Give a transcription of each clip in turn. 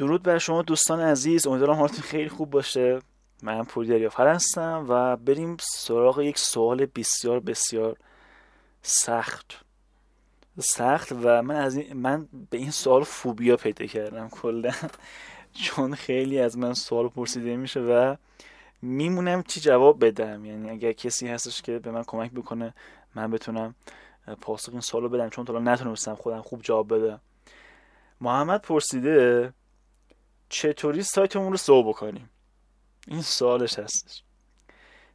درود بر شما دوستان عزیز. امیدوارم حالتون خیلی خوب باشه. من پوری هستم و بریم سراغ یک سوال بسیار بسیار سخت. سخت و من از این من به این سوال فوبیا پیدا کردم کلا. چون خیلی از من سوال پرسیده میشه و میمونم چی جواب بدم. یعنی اگر کسی هستش که به من کمک بکنه من بتونم پاسخ این سوالو بدم. چون تا نتونستم خودم خوب جواب بدم. محمد پرسیده چطوری سایتمون رو سو بکنیم؟ این سوالش هستش.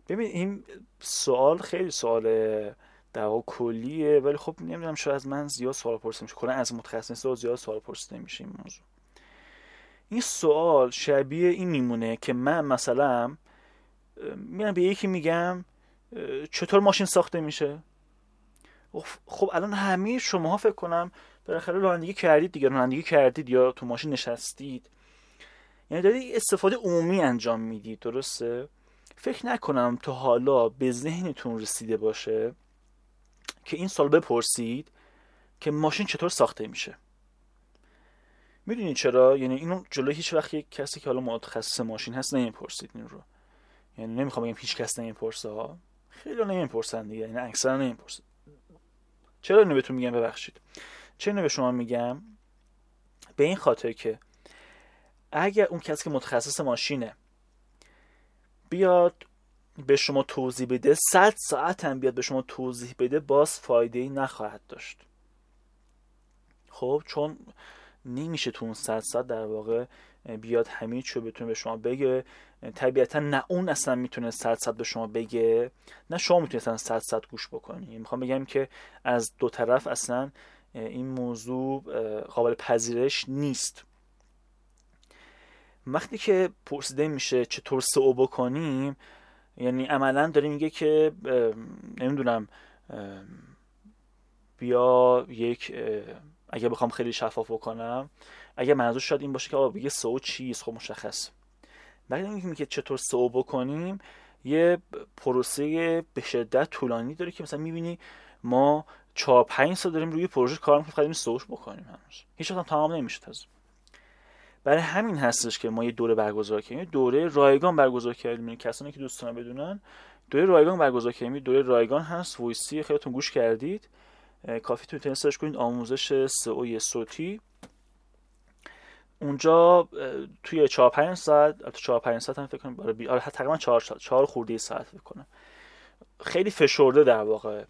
ببین این سوال خیلی سوال در کلیه ولی خب نمی‌دونم شاید از من زیاد سوال پرسیده میشه. کلا از متخصص زیاد سوال پرسیده میشه این موضوع. این سوال شبیه این میمونه که من مثلا میرم به یکی میگم چطور ماشین ساخته میشه؟ خب الان همه شما فکر کنم بالاخره رانندگی کردید دیگه. رانندگی کردید یا تو ماشین نشستید. یعنی دارید استفاده عمومی انجام می‌دید درسته؟ فکر نکنم تا حالا به ذهنتون رسیده باشه که این سال بپرسید که ماشین چطور ساخته میشه. می‌دونید چرا؟ یعنی اینو جلو هیچ وقت کسی که حالا متخصص ماشین هست نمی‌پرسید این رو. یعنی نمی‌خوام بگم هیچ کس نمی‌پرسه ها. خیلی نمی‌پرسن دیگه یعنی اکثر نمی‌پرسن چرا اینو بهتون میگم؟ ببخشید. چرا اینو به شما میگم؟ به این خاطر که اگر اون کسی که متخصص ماشینه بیاد به شما توضیح بده صد ساعت هم بیاد به شما توضیح بده باز فایده ای نخواهد داشت. خب چون نمیشه تو اون صد ساعت در واقع بیاد همین چو بتونه به شما بگه. طبیعتا نه اون اصلا می‌تونه صد صد به شما بگه نه شما می‌تونید اصلا صد صد گوش بکنی. می‌خوام بگم که از دو طرف اصلا این موضوع قابل پذیرش نیست. وقتی که پرسیده میشه چطور سئو بکنیم یعنی عملا داره میگه که نمی‌دونم بیا یک اگه بخوام خیلی شفاف بکنم اگه منظور شاید این باشه که آقا بگه سئو چیست؟ خب مشخص. وقتی میگه چطور سئو بکنیم یه پروسه به شدت طولانی داره که مثلا می‌بینی ما 4 5 سال داریم روی پروژه کار می‌کنیم فقط سئوش بکنیم هنوز. هیچ وقت تمام نمیشه تازه برای همین هستش که ما یه دوره برگزار کردیم. دوره رایگان برگزار کردیم. یعنی کسانی که دوستان بدونن دوره رایگان برگزار کردیم. دوره رایگان هست. وایسی. خیلیتون گوش کردید. کافی تو اینترنت سرچ کنید. آموزش سئو صوتی. اونجا توی 4 5 ساعت تو 4 5 ساعت هم فکر کنم برای بی... آره تقریبا 4 ساعت 4 خورده ساعت فکر کنم. خیلی فشرده در واقع.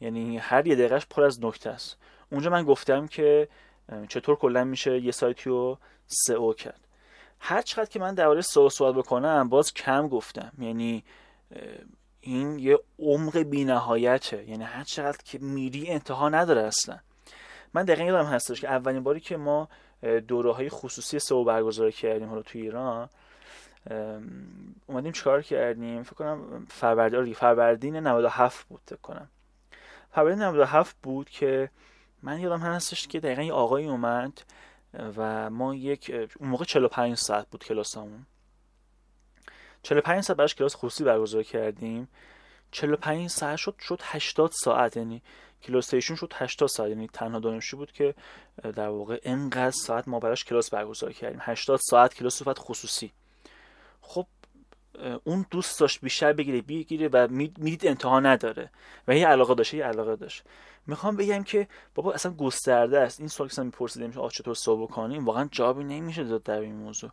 یعنی هر یه دقیقهش پر از نکته است. اونجا من گفتم که چطور کلا میشه یه سایتی رو سئو کرد؟ هر چقدر که من درباره سئو صحبت بکنم باز کم گفتم. یعنی این یه عمق بینهایته. یعنی هر چقدر که میری انتها نداره اصلا. من دقیقا یادم هستش که اولین باری که ما دوره های خصوصی سئو برگزار کردیم حالا تو ایران اومدیم چیکار کردیم؟ فکر کنم فروردین آره فروردین 97 بود فکر کنم. فروردین 97 بود که من یادم هستش که دقیقا یه آقایی اومد و ما یک اون موقع 45 ساعت بود کلاسمون. 45 ساعت براش کلاس خصوصی برگزار کردیم. 45 ساعت شد شد 80 ساعت. یعنی کلاس ایشون شد 80 ساعت. یعنی تنها دانشجو بود که در واقع انقدر ساعت ما براش کلاس برگزار کردیم. 80 ساعت کلاس صفت خصوصی. خب اون دوست داشت بیشتر بگیره بگیره و می‌دید انتها نداره. و یه علاقه داشته یه علاقه داشت. می‌خوام بگم که بابا اصلا گسترده است. این سوال که میشه آ چطور صحبت کنیم واقعا جوابی نمیشه داد در این موضوع.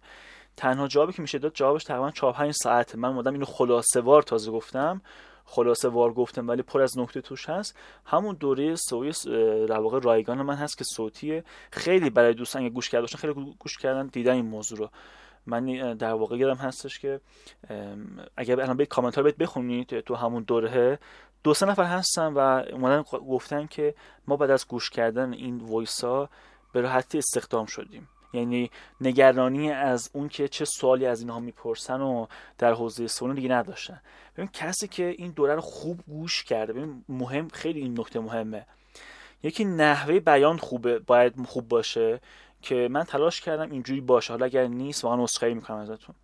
تنها جوابی که میشه داد جوابش تقریبا 4 5 ساعته من مدام اینو خلاصه وار تازه گفتم. خلاصه وار گفتم ولی پر از نکته توش هست. همون دوره SEO ی در واقع رایگان من هست که صوتیه. خیلی برای دوستان گوش کرده باشن خیلی گوش کردن دیدن این موضوع رو. من در واقع یادم هستش که اگر الان به کامنت ها بخونید تو همون دوره دو سه نفر هستن و اومدن گفتن که ما بعد از گوش کردن این voice ها به راحتی استخدام شدیم. یعنی نگرانی از اون که چه سوالی از اینها می‌پرسن و در حوزه سوال دیگه نداشتن. ببین کسی که این دوره رو خوب گوش کرده ببین مهم خیلی این نکته مهمه. یکی نحوه بیان خوبه باید خوب باشه. که من تلاش کردم اینجوری باشه. حالا اگر نیست واقعا عذرخواهی می‌کنم ازتون.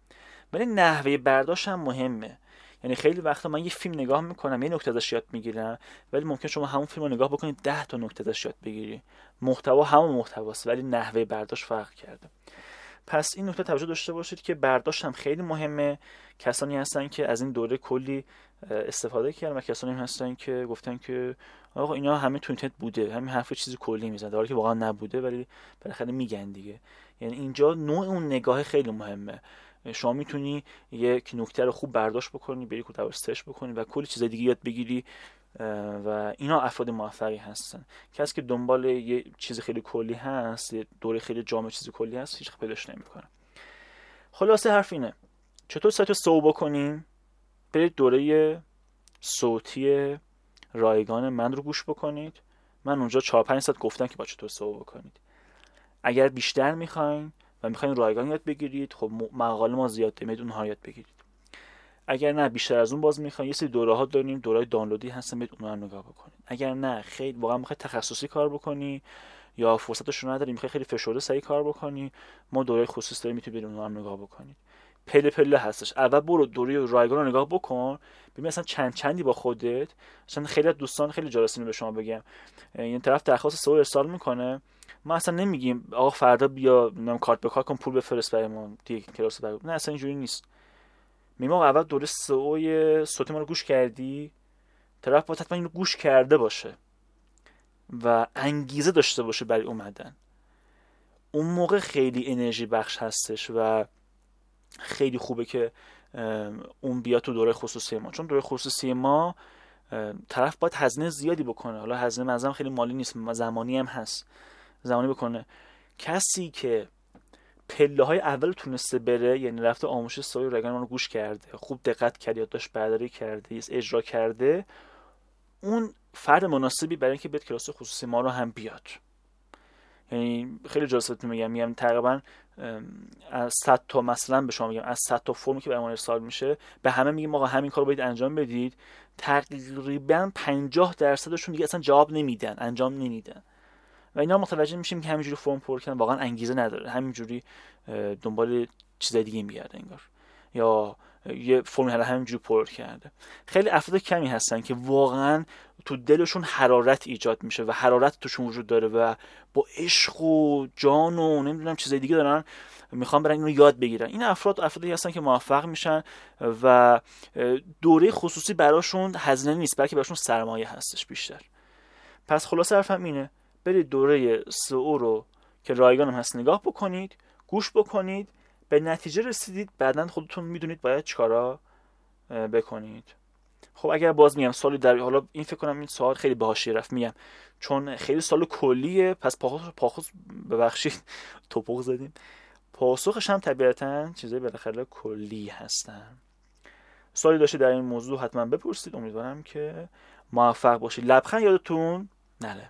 ولی نحوه برداشت هم مهمه. یعنی خیلی وقتا من یه فیلم نگاه می‌کنم یه نکته ازش یاد می‌گیرم ولی ممکن شما همون فیلم رو نگاه بکنید ده تا نکته ازش یاد بگیری. محتوا همون محتواست ولی نحوه برداشت فرق کرده. پس این نکته توجه داشته باشید که برداشت هم خیلی مهمه. کسانی هستن که از این دوره کلی استفاده کردن و کسانی هستن که گفتن که آقا اینا همه تو اینترنت بوده همین حرف چیزی کلی می‌زنه داره که واقعا نبوده ولی بالاخره میگن دیگه. یعنی اینجا نوع اون نگاه خیلی مهمه. شما می‌تونی یک نکته رو خوب برداشت بکنی بری درستش بکنی و کلی چیز دیگه یاد بگیری. و اینا افراد موفقی هستن. کسی که دنبال یه چیز خیلی کلی هست یه دوره خیلی جامع چیز کلی هست هیچ پیداش نمی‌کنه. خلاصه حرف اینه. چطور سایت رو سو بکنیم؟ برید دوره صوتی رایگان من رو گوش بکنید. من اونجا 4 5 ساعت گفتم که با چطور سو بکنید. اگر بیشتر می‌خواین و می‌خواین رایگان یاد بگیرید خب مقاله ما زیاد میاد اونها یاد بگیرید. اگر نه بیشتر از اون باز می‌خواین یه سری دوره ها داریم دوره دانلودی هستن برید اونها نگاه بکنید اگر نه خیلی واقعا می‌خواید تخصصی کار بکنی یا فرصتش رو نداری می‌خوای خیلی فشرده سعی کار بکنی ما دوره خصوصی داریم می‌تونید برید اونها رو نگاه بکنید پله پله هستش. اول برو دوره رایگان رو نگاه بکن. ببین مثلا چند چندی با خودت. مثلا خیلی از دوستان خیلی جالسینه به شما بگم. این طرف درخواست سو ارسال می‌کنه. ما اصلا نمیگیم آقا فردا بیا نم کارت به کار کن پول بفرست برامون دیگه کلاس برای نه اصلا اینجوری نیست. میگم اول دوره سوی صوت ما رو گوش کردی؟ طرف باید حتما اینو گوش کرده باشه و انگیزه داشته باشه برای اومدن. اون موقع خیلی انرژی بخش هستش و خیلی خوبه که اون بیاد تو دوره خصوصی ما. چون دوره خصوصی ما طرف باید هزینه زیادی بکنه. حالا هزینه منظرم خیلی مالی نیست زمانی هم هست. زمانی بکنه. کسی که پله های اول تونسته بره یعنی رفته آموزش سایه رگان رو گوش کرده خوب دقت کرد یادداشت برداری کرده اجرا کرده. اون فرد مناسبی برای اینکه بیاد کلاس خصوصی ما رو هم بیاد. یعنی خیلی جالب میگم میگم تقریبا از 100 تا مثلا به شما میگم از 100 تا فرمی که برای ما ارسال میشه به همه میگیم آقا همین کارو باید انجام بدید. تقریبا 50 درصدشون دیگه اصلا جواب نمیدن انجام نمیدن. و اینا متوجه میشیم که همینجوری فرم پر کردن واقعا انگیزه نداره. همینجوری دنبال چیز دیگه میگرده انگار. یا یه فرم حالا همینجوری پر کرده. خیلی افراد کمی هستن که واقعا تو دلشون حرارت ایجاد میشه و حرارت توشون وجود داره و با عشق و جان و نمی‌دونم چیز دیگه دارن می‌خوان برن اینو یاد بگیرن. این افراد افرادی هستن که موفق میشن و دوره خصوصی براشون هزینه نیست بلکه براشون سرمایه هستش بیشتر. پس خلاصه حرفم اینه برید دوره سئو رو که رایگان هم هست نگاه بکنید گوش بکنید به نتیجه رسیدید بعدا خودتون می‌دونید باید چیکارا بکنید. خب اگر باز میگم سالی در حالا این فکر کنم این سوال خیلی باهاشی رفت میگم. چون خیلی سال کلیه پس پاخوس پاخوس ببخشید توپق زدیم. پاسخش هم طبیعتا چیزای بالاخره کلی هستن. سوالی داشته در این موضوع حتما بپرسید. امیدوارم که موفق باشید. لبخند یادتون نره.